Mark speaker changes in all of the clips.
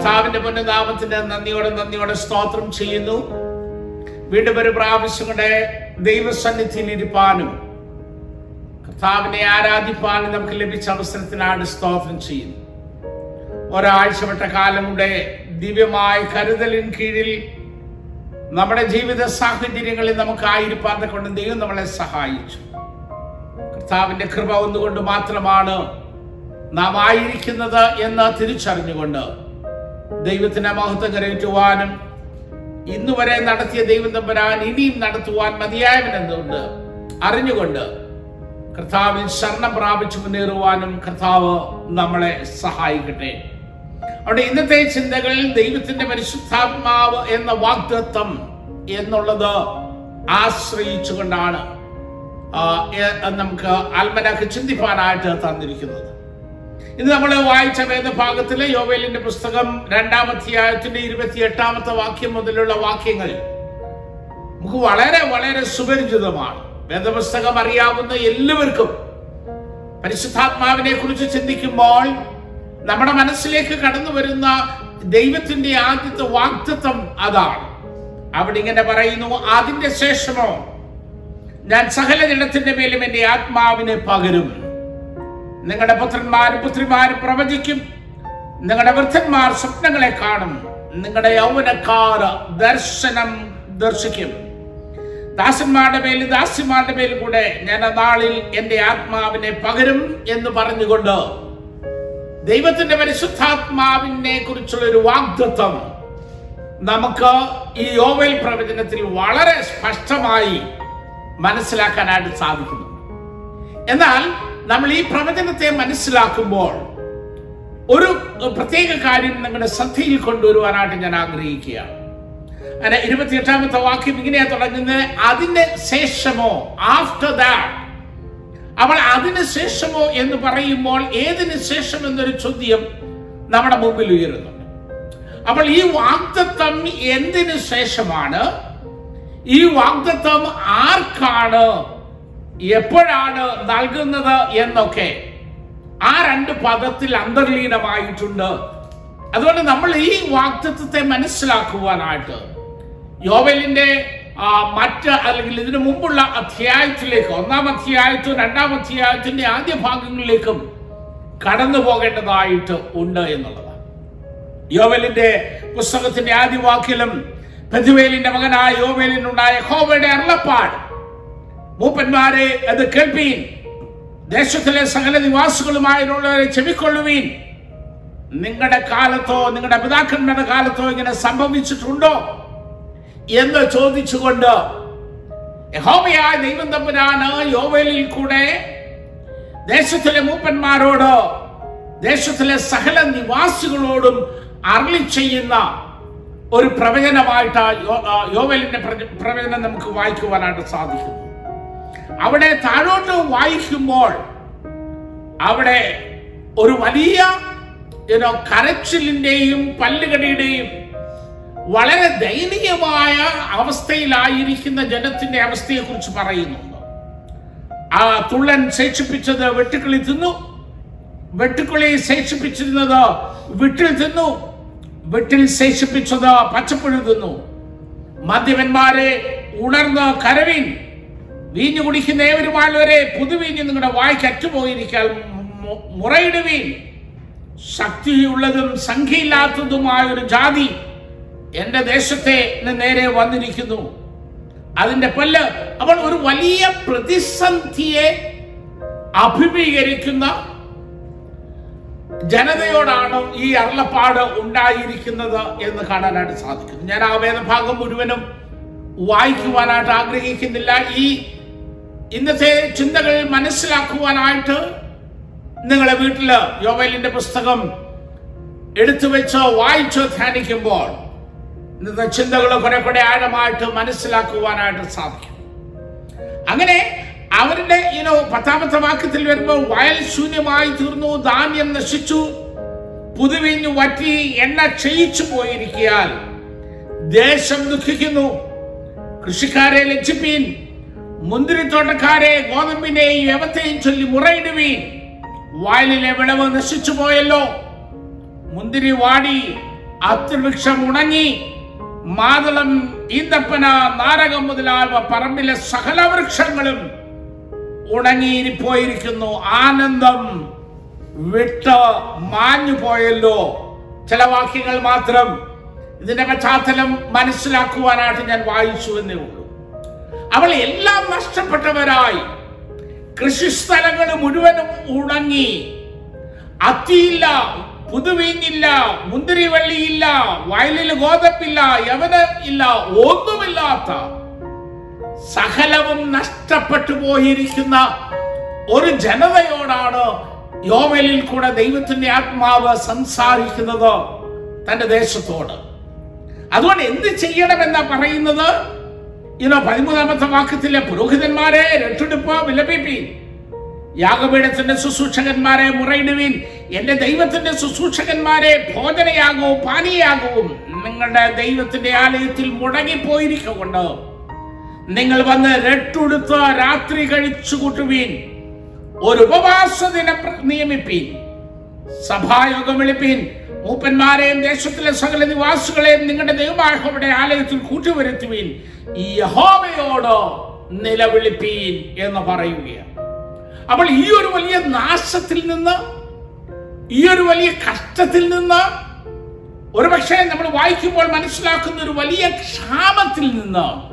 Speaker 1: കർത്താവിന്റെ പുനനാമത്തിന് നന്ദിയോടെ നന്ദിയോടെ സ്തോത്രം ചെയ്യുന്നു. വീണ്ടും ഒരു പ്രാവശ്യം കൂടെ ദൈവസന്നിധിയിൽ ഇരിപ്പാനും കർത്താവിനെ ആരാധിപ്പാനും നമുക്ക് ലഭിച്ച അവസരത്തിനാണ് സ്തോത്രം ചെയ്യുന്നത് ഒരാഴ്ചപ്പെട്ട കാലം ദിവ്യമായ കരുതലിൻ കീഴിൽ നമ്മുടെ ജീവിത സാഹചര്യങ്ങളിൽ നമുക്ക് ആയിരിപ്പാതെ കൊണ്ട് ദൈവം നമ്മളെ സഹായിച്ചു. കർത്താവിന്റെ കൃപ ഒന്നുകൊണ്ട് മാത്രമാണ് നാം ആയിരിക്കുന്നത് എന്ന് തിരിച്ചറിഞ്ഞുകൊണ്ട് ദൈവത്തിന്റെ മഹത്വം കരയറ്റുവാനും ഇന്നുവരെ നടത്തിയ ദൈവം തമ്പരാൻ ഇനിയും നടത്തുവാൻ മതിയായവനെന്നുകൊണ്ട് അറിഞ്ഞുകൊണ്ട് കർത്താവിൽ ശരണം പ്രാപിച്ചു മുന്നേറുവാനും കർത്താവ് നമ്മളെ സഹായിക്കട്ടെ. അവിടെ ഇന്നത്തെ ചിന്തകൾ ദൈവത്തിന്റെ പരിശുദ്ധാത്മാവ് എന്ന വാഗ്ദത്വം എന്നുള്ളത് ആശ്രയിച്ചുകൊണ്ടാണ് നമുക്ക് ആത്മനാക്ക് ചിന്തിപ്പാനായിട്ട് തന്നിരിക്കുന്നത്. ഇന്ന് നമ്മൾ വായിച്ച വേദഭാഗത്തിലെ യോവേലിന്റെ പുസ്തകം രണ്ടാം അധ്യായത്തിന്റെ ഇരുപത്തി എട്ടാമത്തെ വാക്യം മുതലുള്ള വാക്യങ്ങൾ നമുക്ക് വളരെ വളരെ സുപരിചിതമാണ്. വേദപുസ്തകം അറിയാവുന്ന എല്ലാവർക്കും പരിശുദ്ധാത്മാവിനെ കുറിച്ച് ചിന്തിക്കുമ്പോൾ നമ്മുടെ മനസ്സിലേക്ക് കടന്നു വരുന്ന ദൈവത്തിന്റെ ആദ്യത്തെ വാക്തത്വം അതാണ്. അവിടെ ഇങ്ങനെ പറയുന്നു അതിന്റെ ശേഷമോ? ഞാൻ സകല ജനത്തിന്റെ മേലും എന്റെ ആത്മാവിനെ പകരും നിങ്ങളുടെ പുത്രന്മാരും പുത്രിമാരും പ്രവചിക്കും. നിങ്ങളുടെ വൃദ്ധന്മാർ സ്വപ്നങ്ങളെ കാണും. നിങ്ങളുടെ യൗവനക്കാർ ദർശനം ദർശിക്കും. ദാസന്മാരുടെ മേലും ദാസിമാരുടെ മേലും കൂടെ ഞാൻ നാളിൽ എന്റെ ആത്മാവിനെ പകരും എന്ന് പറഞ്ഞുകൊണ്ട് ദൈവത്തിന്റെ പരിശുദ്ധാത്മാവിനെ കുറിച്ചുള്ള ഒരു വാഗ്ദത്വം നമുക്ക് ഈ യോവൽ പ്രവചനത്തിൽ വളരെ സ്പഷ്ടമായി മനസ്സിലാക്കാനായിട്ട് സാധിക്കുന്നു. എന്നാൽ നമ്മൾ ഈ പ്രവചനത്തെ മനസ്സിലാക്കുമ്പോൾ ഒരു പ്രത്യേക കാര്യം നിങ്ങളുടെ ശ്രദ്ധയിൽ കൊണ്ടുവരുവാനായിട്ട് ഞാൻ ആഗ്രഹിക്കുകയാണ്. അങ്ങനെ ഇരുപത്തിയെട്ടാമത്തെ വാക്യം ഇങ്ങനെയാണ് തുടങ്ങുന്നത്. അതിന് ശേഷമോ? ആഫ്റ്റർ ദാറ്റ് അവൾ അതിന് ശേഷമോ? എന്ന് പറയുമ്പോൾ ഏതിന് ശേഷം? എന്നൊരു ചോദ്യം നമ്മുടെ മുമ്പിൽ ഉയരുന്നുണ്ട് അപ്പോൾ ഈ വാഗ്ദത്വം എന്തിനു ശേഷമാണ്? ഈ വാഗ്ദത്വം ആർക്കാണ്? എപ്പോഴാണ് നൽകുന്നത് എന്നൊക്കെ ആ രണ്ട് പദത്തിൽ അന്തർലീനമായിട്ടുണ്ട്. അതുകൊണ്ട് നമ്മൾ ഈ വാക്തത്വത്തെ മനസ്സിലാക്കുവാനായിട്ട് യോവലിന്റെ മറ്റ് അല്ലെങ്കിൽ ഇതിനു മുമ്പുള്ള അധ്യായത്തിലേക്ക് ഒന്നാം അധ്യായത്തും രണ്ടാം അധ്യായത്തിന്റെ ആദ്യ ഭാഗങ്ങളിലേക്കും കടന്നു പോകേണ്ടതായിട്ട് ഉണ്ട് എന്നുള്ളതാണ്. യോവലിന്റെ പുസ്തകത്തിന്റെ ആദ്യ വാക്കിലും പെതുവേലിന്റെ മകനായ യോവേലിനുണ്ടായ ഹോവയുടെ അരുളപ്പാട്. മൂപ്പന്മാരെ അത് കേൾപ്പീൻ. ദേശത്തിലെ സകല നിവാസികളുമായുള്ളവരെ ചെവിക്കൊള്ളുവീൻ. നിങ്ങളുടെ കാലത്തോ നിങ്ങളുടെ പിതാക്കന്മാരുടെ കാലത്തോ ഇങ്ങനെ സംഭവിച്ചിട്ടുണ്ടോ? എന്ന് ചോദിച്ചുകൊണ്ട് യഹോമയായ ദൈവം തമ്പുരാണ് യോവേലിൽ കൂടെ ദേശത്തിലെ മൂപ്പന്മാരോട് ദേശത്തിലെ സകല നിവാസികളോടും അരളി ചെയ്യുന്ന ഒരു പ്രവചനമായിട്ട് യോവലിന്റെ പ്രവചനം നമുക്ക് വായിക്കുവാനായിട്ട് സാധിക്കുന്നു. അവിടെ താഴോട്ട് വായിക്കുമ്പോൾ അവിടെ ഒരു വലിയ കരച്ചിലിന്റെയും പല്ലുകടിയുടെയും വളരെ ദയനീയമായ അവസ്ഥയിലായിരിക്കുന്ന ജനത്തിന്റെ അവസ്ഥയെ കുറിച്ച് പറയുന്നുണ്ട്. ആ തുള്ളൻ ശേഷിപ്പിച്ചത് വെട്ടുക്കിളി തിന്നു. വെട്ടുക്കിളി ശേഷിപ്പിച്ചിരുന്നത് വിട്ടിൽ തിന്നു. വിട്ടിൽ ശേഷിപ്പിച്ചത് പച്ചപ്പുഴു തിന്നു. മദ്യപന്മാരെ ഉണർന്ന് കരവിൻ. വീഞ്ഞു കുടിക്കുന്ന ഏവരുമായുള്ളവരെ പുതുവീഞ്ഞ് നിങ്ങളുടെ വായ്ക്ക് അറ്റുപോയിരിക്കാൻ മുറയിടുവീൻ. ശക്തിയുള്ളതും സംഖ്യയില്ലാത്തതുമായ ഒരു ജാതി എന്റെ ദേശത്തെ നേരെ വന്നിരിക്കുന്നു. അതിന്റെ പല്ല് അവൾ ഒരു വലിയ പ്രതിസന്ധിയെ അഭിമുഖീകരിക്കുന്ന ജനതയോടാണ് ഈ അരുളപ്പാട് ഉണ്ടായിരിക്കുന്നത് എന്ന് കാണാനായിട്ട് സാധിക്കുന്നു. ഞാൻ ആ വേദഭാഗം മുഴുവനും വായിക്കുവാനായിട്ട് ആഗ്രഹിക്കുന്നില്ല. ഈ ഇന്നത്തെ ചിന്തകൾ മനസ്സിലാക്കുവാനായിട്ട് നിങ്ങളെ വീട്ടിൽ യോവലിന്റെ പുസ്തകം എടുത്തു വെച്ചോ വായിച്ചോ ധ്യാനിക്കുമ്പോൾ ഇന്നത്തെ ചിന്തകൾ കുറെ കൂടെ ആഴമായിട്ട് മനസ്സിലാക്കുവാനായിട്ട് സാധിക്കും. അങ്ങനെ അവരുടെ ഇനോ പത്താമത്തെ വാക്യത്തിൽ വരുമ്പോൾ വയൽ ശൂന്യമായി തീർന്നു ധാന്യം നശിച്ചു പുതുവിഞ്ഞു വറ്റി എണ്ണ ക്ഷയിച്ചു പോയിരിക്കാൻ ദേശം ദുഃഖിക്കുന്നു കൃഷിക്കാരെ ലജ്ജിപ്പീൻ മുന്തിരിത്തോട്ടക്കാരെ ഗോതമ്പിനെയും യവത്തെയും ചൊല്ലി മുറയിടുവീൻ. വയലിലെ വിളവ് നശിച്ചു പോയല്ലോ. മുന്തിരി വാടി അത്തിവൃക്ഷം ഉണങ്ങി. മാതളം ഈന്തപ്പന നാരകം മുതലായവ പറമ്പിലെ സകല വൃക്ഷങ്ങളും ഉണങ്ങിയിരിപ്പോയിരിക്കുന്നു. ആനന്ദം വിട്ട് മാഞ്ഞു പോയല്ലോ. ചില വാക്യങ്ങൾ മാത്രം ഇതിന്റെ പശ്ചാത്തലം മനസ്സിലാക്കുവാനായിട്ട് ഞാൻ വായിച്ചു എന്നേ ഉള്ളൂ. അവൾ എല്ലാം നഷ്ടപ്പെട്ടവരായി. കൃഷിസ്ഥലങ്ങൾ മുഴുവനും ഉണങ്ങി. അത്തിയില്ല പുതുവീഞ്ഞില്ല മുന്തിരിവള്ളിയില്ല വയലിൽ ഗോതപ്പില്ല യവന ഇല്ല ഒന്നുമില്ലാത്ത സകലവും നഷ്ടപ്പെട്ടു പോയിരിക്കുന്ന ഒരു ജനതയോടാണ് യോമലിൽ കൂടെ ദൈവത്തിന്റെ ആത്മാവ് സംസാരിക്കുന്നത് തന്റെ ദേശത്തോട്. അതുകൊണ്ട് എന്ത് ചെയ്യണമെന്നാ പറയുന്നത്? ഇനോ പതിമൂന്നാമത്തെ വാക്യത്തിലെ പുരോഹിതന്മാരെ രട്ടെടുപ്പ് വിലപിപ്പി യാഗപീഠത്തിന്റെ ശുശ്രൂഷകന്മാരെ മുറയിടുവിൻ. എന്റെ ദൈവത്തിന്റെ ശുശ്രൂഷകന്മാരെ ഭോജനയാകവും പാനീയാകവും നിങ്ങളുടെ ദൈവത്തിന്റെ ആലയത്തിൽ മുടങ്ങിപ്പോയിരിക്കൊണ്ട് നിങ്ങൾ വന്ന് രട്ടുടുത്ത് രാത്രി കഴിച്ചു കൂട്ടുവീൻ. ഒരു ഉപവാസ ദിനം നിയമിപ്പീൻ. സഭായോഗം വിളിപ്പീൻ. മൂപ്പന്മാരെയും ദേശത്തിലെ സകല നിവാസികളെയും നിങ്ങളുടെ ദൈവമായഹോയുടെ ആലയത്തിൽ കൂട്ടിവരുത്തുവീൻ. ഈ യഹോവയോട് നിലവിളിപ്പീൻ എന്ന് പറയുകയാണ്. അപ്പോൾ ഈ ഒരു വലിയ നാശത്തിൽ നിന്ന് ഈ ഒരു വലിയ കഷ്ടത്തിൽ നിന്ന് ഒരുപക്ഷെ നമ്മൾ വായിക്കുമ്പോൾ മനസ്സിലാക്കുന്ന ഒരു വലിയ ക്ഷാമത്തിൽ നിന്ന്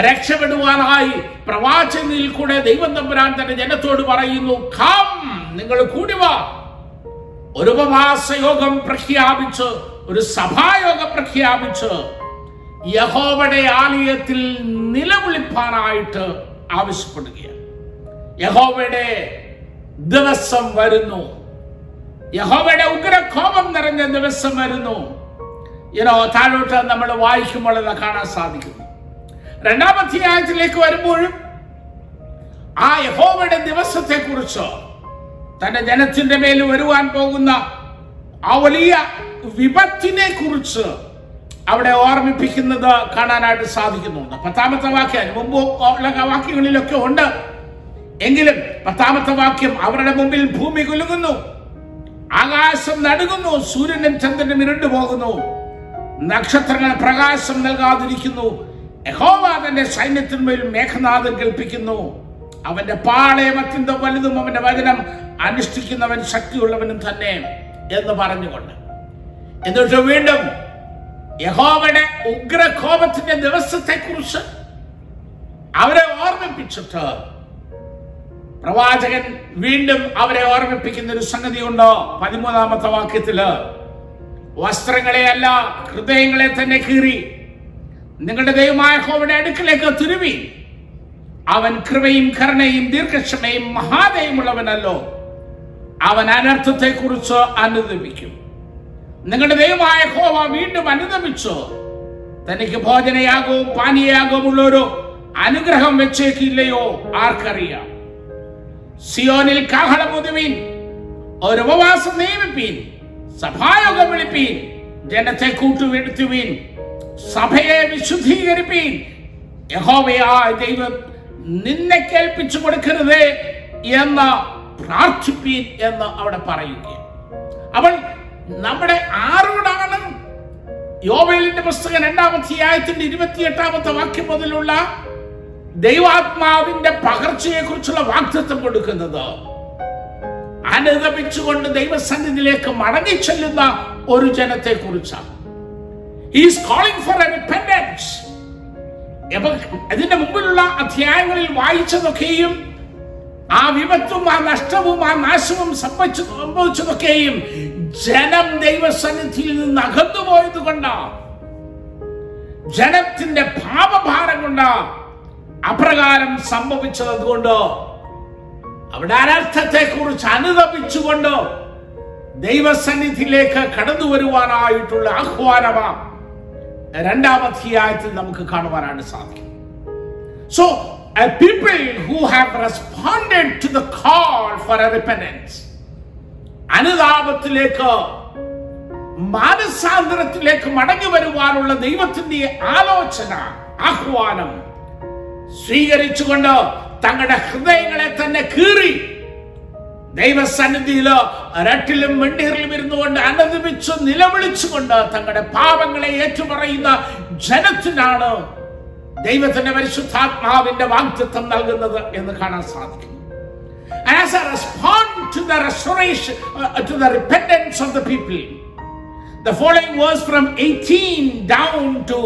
Speaker 1: രക്ഷപ്പെടുവാനായി പ്രവാചനിൽ കൂടെ ദൈവം തമ്പുരാൻ തന്റെ ജനത്തോട് പറയുന്നു കാം നിങ്ങൾ കൂടി വാ. ഒരു ഉപവാസ യോഗം പ്രഖ്യാപിച്ച് ഒരു സഭായോഗം പ്രഖ്യാപിച്ച് യഹോവയുടെ ആലയത്തിൽ നിലവിളിപ്പാനായിട്ട് ആവശ്യപ്പെടുകയാണ്. യഹോവയുടെ ദിവസം വരുന്നു. യഹോവയുടെ ഉഗ്രകോപം നിറഞ്ഞ ദിവസം വരുന്നു. ഇനോ താഴോട്ട് നമ്മൾ വായിക്കുമ്പോൾ അത് കാണാൻ സാധിക്കുന്നു. രണ്ടാമധ്യായത്തിലേക്ക് വരുമ്പോഴും ആ യഹോവയുടെ ദിവസത്തെ കുറിച്ച് തന്റെ ജനത്തിന്റെ മേൽ വരുവാൻ പോകുന്ന ആ വലിയ വിപത്തിനെ കുറിച്ച് അവിടെ ഓർമ്മിപ്പിക്കുന്നത് കാണാനായിട്ട് സാധിക്കുന്നുണ്ട്. പത്താമത്തെ വാക്യം മുമ്പ് ഉള്ള വാക്യങ്ങളിലൊക്കെ ഉണ്ട്. എങ്കിലും പത്താമത്തെ വാക്യം അവരുടെ മുമ്പിൽ ഭൂമി കുലുങ്ങുന്നു. ആകാശം നടുങ്ങുന്നു. സൂര്യനും ചന്ദ്രനും ഇരുണ്ടു പോകുന്നു. നക്ഷത്രങ്ങൾ പ്രകാശം നൽകാതിരിക്കുന്നു. യഹോവ തന്റെ സൈന്യത്തിന്മേൽ മേഘനാഥം കേൾപ്പിക്കുന്നു. അവന്റെ പാളയം അത്യന്തം വലുതും അവന്റെ വചനം അനുഷ്ഠിക്കുന്നവൻ ശക്തിയുള്ളവനും തന്നെ എന്ന് പറഞ്ഞുകൊണ്ട്. എന്നിട്ട് വീണ്ടും യഹോവയുടെ ഉഗ്രകോപത്തിന്റെ ദിവസത്തെക്കുറിച്ച് അവരെ ഓർമ്മിപ്പിച്ചിട്ട് പ്രവാചകൻ വീണ്ടും അവരെ ഓർമ്മിപ്പിക്കുന്ന ഒരു സംഗതിയുണ്ട് പതിമൂന്നാമത്തെ വാക്യത്തിൽ വസ്ത്രങ്ങളെയല്ല ഹൃദയങ്ങളെ തന്നെ കീറി നിങ്ങളുടെ ദൈവമായ ഹോവയുടെ അടുക്കിലേക്ക് തിരുവി. അവൻ കൃപയും കരുണയും ദീർഘക്ഷമയും മഹാദയും ഉള്ളവനല്ലോ അവൻ അനർത്ഥത്തെ അനുദമിക്കും. നിങ്ങളുടെ ദൈവമായ ഹോമ വീണ്ടും അനുദമിച്ചോ? തനിക്ക് ഭോജനയാകവും പാനീയയാകവും ഉള്ളൊരു അനുഗ്രഹം വെച്ചേക്കില്ലയോ? ആർക്കറിയാം. സിയോനിൽ കാഹളം ഉതുവീൻ ഒരു ഉപവാസം നിയമിപ്പീൻ സഭായോഗം വിളിപ്പീൻ ജനത്തെ കൂട്ടുവെടുത്തുവീൻ സഭയെ വിശുദ്ധീകരിപ്പീൻ. യഹോവയായ ദൈവം നിന്നെ കേൾപ്പിച്ചു കൊടുക്കരുതേ എന്ന് പ്രാർത്ഥിപ്പീൻ എന്ന് അവിടെ പറയുകയാണ്. അവൾ നമ്മുടെ ആരോടാണ്? യോബേലിന്റെ പുസ്തകം രണ്ടാമത്തെ അധ്യായത്തിന്റെ ഇരുപത്തിയെട്ടാമത്തെ വാക്യം മുതലുള്ള ദൈവാത്മാവിന്റെ പകർച്ചയെ കുറിച്ചുള്ള വാഗ്ദത്വം കൊടുക്കുന്നത്. അനുഗമിച്ചുകൊണ്ട് ദൈവസന്നിധിയിലേക്ക് മടങ്ങി ചെല്ലുന്ന ഒരു ജനത്തെ കുറിച്ചാണ് ഈസ് ഫോർ റിപ്പൻഡൻസ് അതിന്റെ മുമ്പിലുള്ള അധ്യായങ്ങളിൽ വായിച്ചതൊക്കെയും ആ വിപത്തും ആ നഷ്ടവും ആ നാശവും സംഭവിച്ചു സംഭവിച്ചതൊക്കെയും ജനം ദൈവസന്നിധിയിൽ നിന്ന് അകന്നുപോയത് കൊണ്ടാ. ജനത്തിന്റെ പാപഭാരം കൊണ്ട് അപ്രകാരം സംഭവിച്ചത് അതുകൊണ്ട് അവിടെ അനർത്ഥത്തെ കുറിച്ച് അനുദപിച്ചുകൊണ്ട് ദൈവസന്നിധിയിലേക്ക് കടന്നു വരുവാനായിട്ടുള്ള ആഹ്വാനമാണ് രണ്ടാം അധ്യായത്തിൽ നമുക്ക് കാണുവാനാണ് സാധിക്കും. So a people who have responded to the call for a repentance അനുതാപത്തിലേക്ക് മാനസാന്തരത്തിലേക്ക് മടങ്ങി വരുവാനുള്ള ദൈവത്തിന്റെ ആലോചന ആഹ്വാനം സ്വീകരിച്ചുകൊണ്ട് തങ്ങളുടെ ഹൃദയങ്ങളെ തന്നെ കീറി ദൈവസന്നിധിയിൽ രട്ടിലും വെണ്ണീറിലും ഇരുന്നുകൊണ്ട് അനുദമിച്ച് നിലവിളിച്ചുകൊണ്ട് തങ്ങളുടെ പാപങ്ങളെ ഏറ്റുപറയുന്ന ജനത്തിനാണ് ദൈവത്തിന്റെ പരിശുദ്ധാത്മാവിന്റെ വാഗ്ദത്വം നൽകുന്നത് എന്ന് കാണാൻ സാധിക്കും And as a response to the restoration, uh, to the repentance of the people, the following verse from 18 down to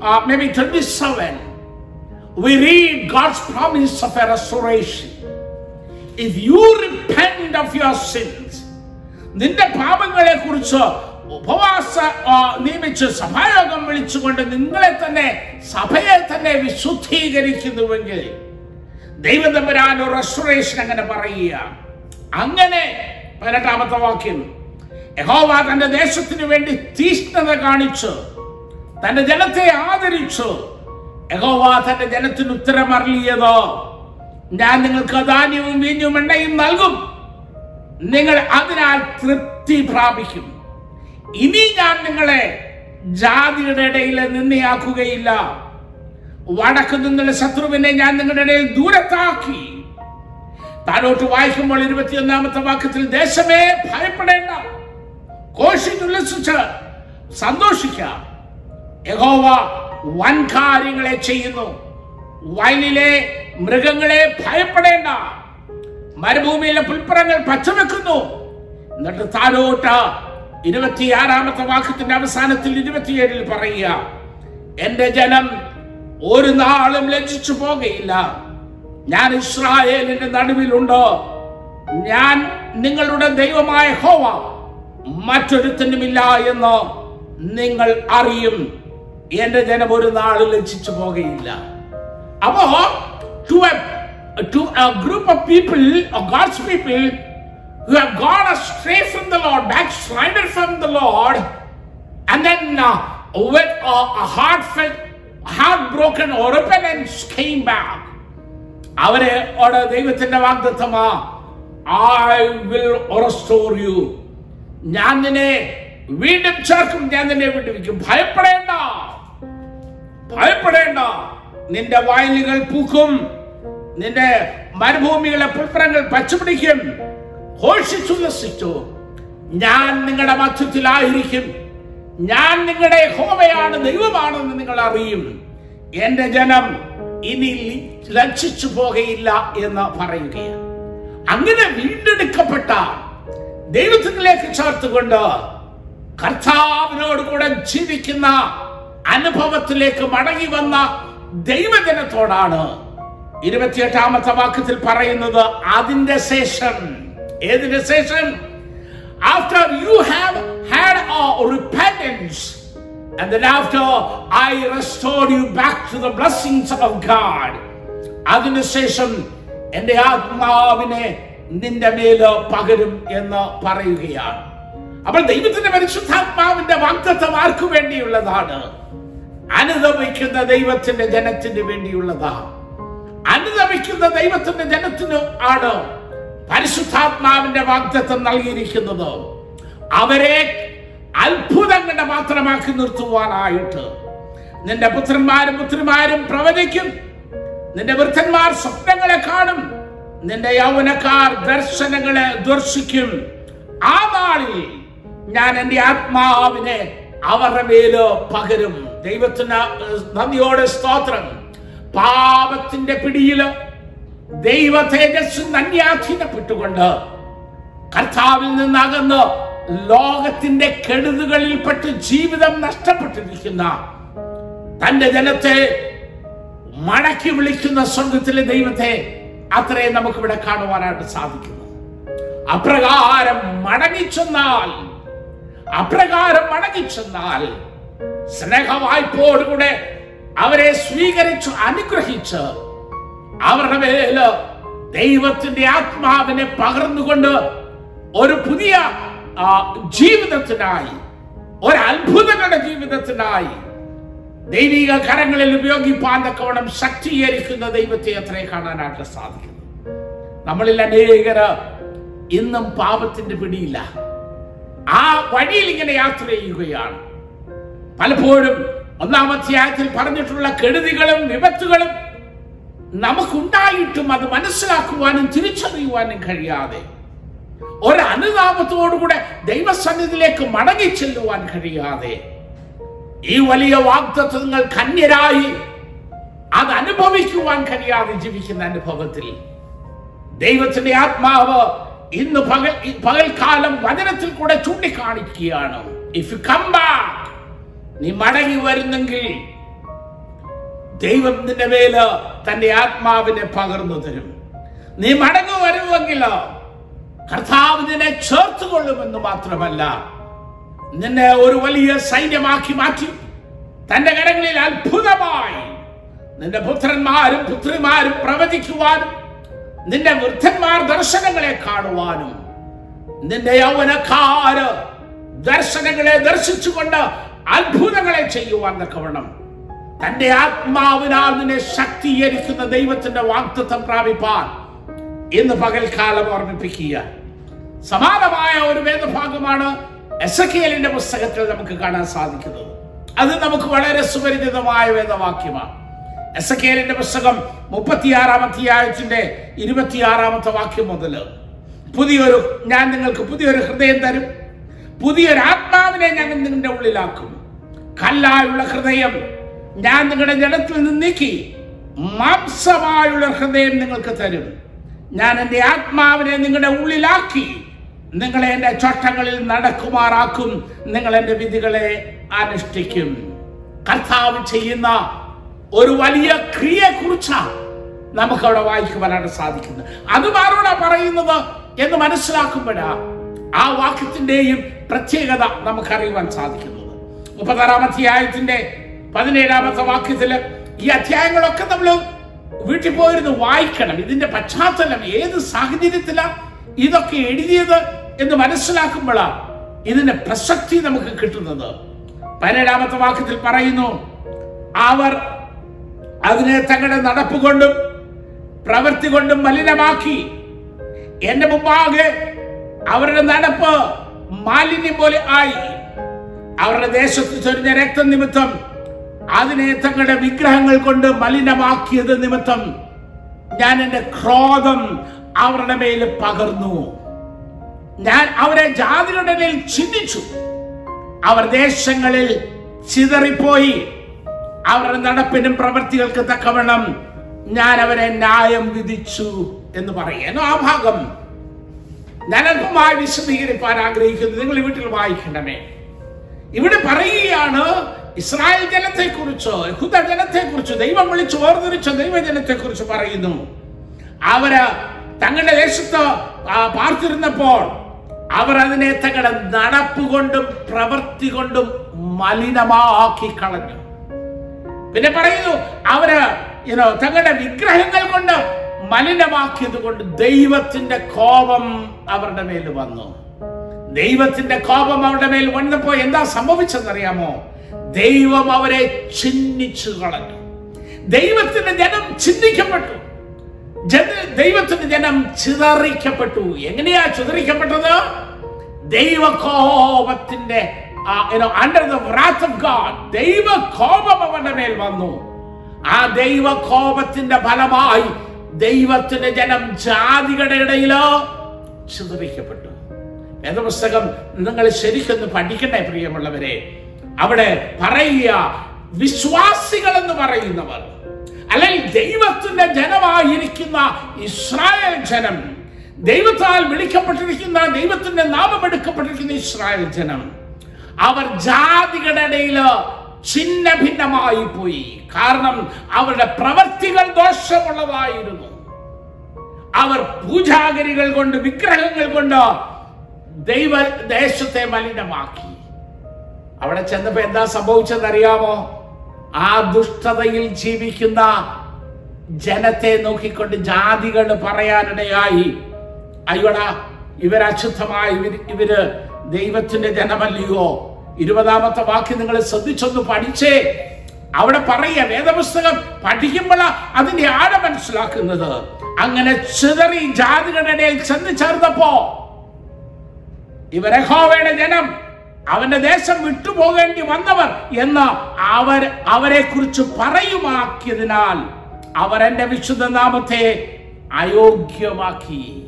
Speaker 1: uh, maybe 27, we read God's promise of a restoration. If you repent of your sins, നിന്റെ പാപങ്ങളെ കുറിച്ച് ഉപവാസ നിയമിച്ച് സഭായോഗം വിളിച്ചുകൊണ്ട് നിങ്ങളെ തന്നെ സഭയെ തന്നെ വിശുദ്ധീകരിക്കുന്നുവെങ്കിൽ ഒരു റെസ്റ്റോറേഷൻ അങ്ങനെ പറയുക. അങ്ങനെ പതിനെട്ടാമത്തെ വാക്യം. യഹോവ തന്റെ ദേശത്തിന് വേണ്ടി തീഷ്ണത കാണിച്ചു തന്റെ ജനത്തെ ആദരിച്ചു. യഹോവ തന്റെ ജനത്തിന് ഉത്തരം അറിയിയതോ ഞാൻ നിങ്ങൾക്ക് ധാന്യവും വീഞ്ഞും എണ്ണയും നൽകും. നിങ്ങൾ അതിനാൽ തൃപ്തി പ്രാപിക്കും. ഇനി ഞാൻ നിങ്ങളെ ജാതിയുടെ ഇടയിൽ നിന്നയാക്കുകയില്ല വടക്ക് നിന്നുള്ള ശത്രുവിനെ ഞാൻ നിങ്ങളുടെ ഇടയിൽ ദൂരത്താക്കി. താഴോട്ട് വായിക്കുമ്പോൾ ഇരുപത്തിയൊന്നാമത്തെ വാക്യത്തിൽ ദേശമേ ഭയപ്പെടേണ്ട. കോഷിച്ചുല്ലസിച്ച് സന്തോഷിക്കാം. യഹോവ വൻ കാര്യങ്ങളെ ചെയ്യുന്നു. വയലിലെ മൃഗങ്ങളെ ഭയപ്പെടേണ്ട. മരുഭൂമിയിലെ പുൽപ്പറങ്ങൾ പച്ചവെക്കുന്നു. എന്നിട്ട് താഴോട്ട് ഇരുപത്തിയാറാമത്തെ വാക്യത്തിന്റെ അവസാനത്തിൽ ഇരുപത്തിയേഴിൽ പറയുക എന്റെ ജനം ഒരു നാളും ലജ്ജിച്ചു പോകുകയില്ല ഞാൻ ഇസ്രായേലിന്റെ നടുവിലുണ്ട്? ഞാൻ നിങ്ങളുടെ ദൈവമായ ഹോവ മറ്റൊരുത്തനുമില്ല എന്ന് നിങ്ങൾ അറിയും. എന്റെ ജനം ഒരു നാളും ലജ്ജിച്ചു പോകുകയില്ല അപ്പോ to to group of people God's people who have gone astray from the Lord, backslided from the Lord, and then uh, with a, a heartfelt, heartbroken repentance came back. I will restore you. Will restore you ഞാൻ നിന്നെ വീണ്ടും ചേർക്കും ഭയപ്പെടേണ്ട ഭയപ്പെടേണ്ട നിന്റെ വയലുകൾ പൂക്കും നിന്റെ മരുഭൂമികളെ പച്ചപിടിക്കും ഘോഷിച്ചുല്ലസിച്ചു. ഞാൻ നിങ്ങളുടെ മധ്യത്തിലായിരിക്കും. ഞാൻ നിങ്ങളുടെ ഹോമയാണ് ദൈവമാണെന്ന് നിങ്ങൾ അറിയും. എന്റെ ജനം ഇനി ലക്ഷിച്ചു പോകയില്ല എന്ന് പറയുകയാണ്. അങ്ങനെ വീണ്ടെടുക്കപ്പെട്ട ദൈവത്തിലേക്ക് ചേർത്തുകൊണ്ട് കർത്താവിനോട് കൂടെ ജീവിക്കുന്ന അനുഭവത്തിലേക്ക് മടങ്ങി വന്ന ദൈവജനത്തോടാണ് ഇരുപത്തിയെട്ടാമത്തെ വാക്യത്തിൽ പറയുന്നത് അതിന്റെ ശേഷം. ഏതിന്റെ ശേഷം? After you have had repents and then after I restored you back to the blessings of God അതിനുശേഷം എന്റെ ആത്മാവിനെ നിന്റെ മേൽ പകരും എന്ന് പറയുകയാണ്. അപ്പോൾ ദൈവത്തിന്റെ പരിശുദ്ധാത്മാവിന്റെ വാഗ്ദത്വം ആർക്കു വേണ്ടിയുള്ളതാണ്? അനുദമിക്കുന്ന ദൈവത്തിന്റെ ജനത്തിന് വേണ്ടിയുള്ളതാണ്. അനുദമിക്കുന്ന ദൈവത്തിന്റെ ജനത്തിന് ആണ് പരിശുദ്ധാത്മാവിന്റെ വാഗ്ദത്വം നൽകിയിരിക്കുന്നത് അവരെ അത്ഭുതങ്ങളുടെ മാത്രമാക്കി നിർത്തുവാനായിട്ട്. നിന്റെ പുത്രന്മാരും പുത്രിമാരും പ്രവചിക്കും. നിന്റെ വൃദ്ധന്മാർ സ്വപ്നങ്ങളെ കാണും. നിന്റെ യൗവനക്കാർ ദർശനങ്ങളെ ദർശിക്കും. ആ നാളിൽ ഞാൻ എന്റെ ആത്മാവിനെ അവരുടെ മേൽ പകരും. ദൈവത്തിന് നന്ദിയോടെ സ്തോത്രം. പാപത്തിന്റെ പിടിയിൽ ദൈവ തേജസ് അന്യാധീനപ്പെട്ടുകൊണ്ട് കർത്താവിൽ നിന്നകന്ന് ലോകത്തിന്റെ കെടുതുകളിൽപ്പെട്ട് ജീവിതം നഷ്ടപ്പെട്ടിരിക്കുന്ന തന്റെ ജനത്തെ മടക്കി വിളിക്കുന്ന സ്വർഗത്തിലെ ദൈവത്തെ അത്രയും നമുക്കിവിടെ കാണുവാനായിട്ട് സാധിക്കുന്നു. അപ്രകാരം മടങ്ങിച്ചെന്നാൽ അപ്രകാരം മടങ്ങിച്ചെന്നാൽ സ്നേഹവായ്പോടുകൂടെ അവരെ സ്വീകരിച്ചു അനുഗ്രഹിച്ച് അവരുടെ മേൽ ദൈവത്തിന്റെ ആത്മാവിനെ പകർന്നുകൊണ്ട് ഒരു പുതിയ ജീവിതത്തിനായി ഒരു അത്ഭുതങ്ങളുടെ ജീവിതത്തിനായി ദൈവിക കരങ്ങളിൽ ഉപയോഗിപ്പാൻ തക്കവണ്ണം ശക്തീകരിക്കുന്ന ദൈവത്തെ അത്രേ കാണാനായിട്ട് സാധിക്കുന്നു. നമ്മളിൽ അനേകര് ഇന്നും പാപത്തിന്റെ പിടിയില്ല. ആ വഴിയിൽ ഇങ്ങനെ യാത്ര ചെയ്യുകയാണ്. പലപ്പോഴും ഒന്നാമത്തെ ആയത്തിൽ പറഞ്ഞിട്ടുള്ള കെടുതികളും വിപത്തുകളും നമുക്കുണ്ടായിട്ടും അത് മനസ്സിലാക്കുവാനും തിരിച്ചറിയുവാനും കഴിയാതെ ഒരനുതാപത്തോടുകൂടെ ദൈവസന്നിധിയിലേക്ക് മടങ്ങി ചെല്ലുവാൻ കഴിയാതെ ഈ വലിയ വാഗ്ദത്വങ്ങൾ കന്യരായി അത് അനുഭവിക്കുവാൻ കഴിയാതെ ജീവിക്കുന്ന അനുഭവത്തിൽ ദൈവത്തിന്റെ ആത്മാവ് ഇന്ന് പകൽ പകൽക്കാലം വചനത്തിൽ കൂടെ ചൂണ്ടിക്കാണിക്കുകയാണ്. ഇഫ് യു കം ബാക്ക് നീ മടങ്ങി വരുന്നെങ്കിൽ ദൈവം നിന്റെ മേൽ തന്റെ ആത്മാവിനെ പകർന്നു തരും. നീ മടങ്ങു വരുമെങ്കിൽ കർത്താവ് നിന്നെ ചേർത്ത് കൊള്ളുമെന്ന് മാത്രമല്ല നിന്നെ ഒരു വലിയ സൈന്യമാക്കി മാറ്റി തന്റെ കരങ്ങളിൽ അത്ഭുതമായി നിന്റെ പുത്രന്മാരും പുത്രിമാരും പ്രവചിക്കുവാനും നിന്റെ വൃദ്ധന്മാർ ദർശനങ്ങളെ കാണുവാനും നിന്റെ യൗവനക്കാര് ദർശനങ്ങളെ ദർശിച്ചുകൊണ്ട് അത്ഭുതങ്ങളെ ചെയ്യുവാൻ തക്കവണ്ണം തന്റെ ആത്മാവിനാൽ നിന്നെ ശക്തീകരിക്കുന്ന ദൈവത്തിന്റെ വാക്തത്വം പ്രാപിപ്പാൻ ഇന്ന് പകൽക്കാലം ഓർമ്മിപ്പിക്കുക. സമാനമായ ഒരു വേദഭാഗമാണ് എസക്കേലിന്റെ പുസ്തകത്തിൽ നമുക്ക് കാണാൻ സാധിക്കുന്നത്. അത് നമുക്ക് വളരെ സുപരിചിതമായ വേദവാക്യമാണ്. എസക്കേലിന്റെ പുസ്തകം മുപ്പത്തിയാറാം അധ്യായത്തിന്റെ ഇരുപത്തിയാറാമത്തെ വാക്യം മുതൽ. പുതിയൊരു ഞാൻ നിങ്ങൾക്ക് പുതിയൊരു ഹൃദയം തരും. പുതിയൊരു ആത്മാവിനെ ഞാൻ നിങ്ങളുടെ ഉള്ളിലാക്കും. കല്ലായുള്ള ഹൃദയം ഞാൻ നിങ്ങളുടെ ജലത്തിൽ നിന്ന് നീക്കി മാംസമായുള്ള ഹൃദയം നിങ്ങൾക്ക് തരും. ഞാൻ എന്റെ ആത്മാവിനെ നിങ്ങളുടെ ഉള്ളിലാക്കി നിങ്ങളെ എന്റെ ചട്ടങ്ങളിൽ നടക്കുമാറാക്കും. നിങ്ങൾ എന്റെ വിധികളെ അനുഷ്ഠിക്കും. കർത്താവ് ചെയ്യുന്ന ഒരു വലിയ ക്രിയയെ കുറിച്ചാണ് നമുക്ക് അവിടെ വായിക്കുവാനാണ് സാധിക്കുന്നത്. അത് മാറൂടെ പറയുന്നത് എന്ന് മനസ്സിലാക്കുമ്പോഴാ ആ വാക്യത്തിന്റെയും പ്രത്യേകത നമുക്കറിയുവാൻ സാധിക്കുന്നത്. മുപ്പത്താറാം അധ്യായത്തിന്റെ പതിനേഴാമത്തെ വാക്യത്തിൽ ഈ അധ്യായങ്ങളൊക്കെ നമ്മൾ വീട്ടിൽ പോയിരുന്ന് വായിക്കണം. ഇതിന്റെ പശ്ചാത്തലം ഏത് സാഹചര്യത്തിലാണ് ഇതൊക്കെ എഴുതിയത് എന്ന് മനസ്സിലാക്കുമ്പോഴാണ് ഇതിന്റെ പ്രസക്തി നമുക്ക് കിട്ടുന്നത്. പതിനേഴാമത്തെ വാക്യത്തിൽ പറയുന്നു അവർ അതിനെ തങ്ങളുടെ നടപ്പ് കൊണ്ടും പ്രവൃത്തി കൊണ്ടും മലിനമാക്കി. എന്റെ മുമ്പാകെ അവരുടെ നടപ്പ് മാലിന്യം പോലെ ആയി. അവരുടെ ദേശത്ത് ചൊരിഞ്ഞ രക്തം നിമിത്തം അതിനെ തങ്ങളുടെ വിഗ്രഹങ്ങൾ കൊണ്ട് മലിനമാക്കിയത് നിമിത്തം ഞാൻ എന്റെ ക്രോധം അവരുടെ മേൽ പകർന്നു. ഞാൻ അവരെ ജാതികളുടെ മേൽ ചിന്തിച്ചു അവർ ദേശങ്ങളിൽ ചിതറിപ്പോയി. അവരുടെ നടപ്പിനും പ്രവൃത്തികൾക്ക് തക്കവണ്ണം ഞാൻ അവരെ ന്യായം വിധിച്ചു എന്ന് പറയുന്നു ആ ഭാഗം. ഞാൻ അല്പമായി വിശദീകരിക്കാൻ ആഗ്രഹിക്കുന്നു. നിങ്ങൾ വീട്ടിൽ വായിക്കണമേ. ഇവിടെ പറയുകയാണ് ഇസ്രായേൽ ജനത്തെ കുറിച്ച് യഹൂദ ജനത്തെ കുറിച്ച് ദൈവം വിളിച്ച് വേർതിരിച്ച ദൈവജനത്തെക്കുറിച്ച് പറയുന്നു. അവർ തങ്ങളുടെ ദേശത്ത് പാർത്തിരുന്നപ്പോൾ അവർ അതിനെ തങ്ങളുടെ നടപ്പ് കൊണ്ടും പ്രവൃത്തി കൊണ്ടും മലിനമാക്കി കളഞ്ഞു. പിന്നെ പറയുന്നു അവർ തങ്ങളുടെ വിഗ്രഹങ്ങൾ കൊണ്ട് മലിനമാക്കിയത് കൊണ്ട് ദൈവത്തിന്റെ കോപം അവരുടെ മേൽ വന്നു. ദൈവത്തിന്റെ കോപം അവരുടെ മേൽ വന്നപ്പോ എന്താ സംഭവിച്ചെന്നറിയാമോ? ദൈവം അവരെ ചിഹ്നിച്ചു കളഞ്ഞു. ദൈവത്തിന്റെ ജനം ചിന്തിക്കപ്പെട്ടു. ദൈവത്തിന്റെ ജനം ചിതറിക്കപ്പെട്ടു. എങ്ങനെയാ ചിതറിക്കപ്പെട്ടത്? ദൈവകോപത്തിന്റെ under the wrath of God ദൈവകോപം അവന്റെ മേൽ വന്നു. ആ ദൈവകോപത്തിന്റെ ഫലമായി ദൈവത്തിന്റെ ജനം ജാതികളുടെ ഇടയിലോ ചിതറിക്കപ്പെട്ടു. വേദപുസ്തകം നിങ്ങൾ ശരിക്കൊന്ന് പഠിക്കണേ പ്രിയമുള്ളവരെ. അവിടെ പറയുക വിശ്വാസികൾ എന്ന് പറയുന്നവർ അല്ലെങ്കിൽ ദൈവത്തിന്റെ ജനമായിരിക്കുന്ന ഇസ്രായേൽ ജനം ദൈവത്താൽ വിളിക്കപ്പെട്ടിരിക്കുന്ന ദൈവത്തിന്റെ നാമം എടുക്കപ്പെട്ടിരിക്കുന്ന ഇസ്രായേൽ ജനം അവർ ജാതികളുടെ ഇടയിൽ ഛിന്ന ഭിന്നമായി പോയി. കാരണം അവരുടെ പ്രവർത്തികൾ ദോഷമുള്ളതായിരുന്നു. അവർ പൂജാഗരികൾ കൊണ്ട് വിഗ്രഹങ്ങൾ കൊണ്ട് ദൈവ ദേശത്തെ മലിനമാക്കി. അവിടെ ചെന്നപ്പോ എന്താ സംഭവിച്ചതെന്നറിയാമോ ആ ദുഷ്ടതയിൽ ജീവിക്കുന്ന ജനത്തെ നോക്കിക്കൊണ്ട് ജാതികൾ പറയാനിടയായി. അയ്യോടാ ഇവർ അശുദ്ധമായി ഇവർ ഇവർ ദൈവത്തിന്റെ ജനമല്ലയോ? ഇരുപതാമത്തെ വാക്യം നിങ്ങൾ ശ്രദ്ധിച്ചൊന്ന് പഠിച്ചേ. അവിടെ പറയുക വേദപുസ്തകം പഠിക്കുമ്പോൾ അതിന്റെ ആഴ മനസ്സിലാക്കുന്നത്. അങ്ങനെ ചിതറി ജാതികളുടെ ഇടയിൽ ചെന്ന് ചേർന്നപ്പോ ഇവരഹോവയുടെ ജനം അവന്റെ ദേശം വിട്ടുപോകേണ്ടി വന്നവർ എന്ന് അവർ അവരെ കുറിച്ച് പറയുമാക്കിയതിനാൽ അവർ എന്റെ വിശുദ്ധ നാമത്തെ അയോഗ്യമാക്കി.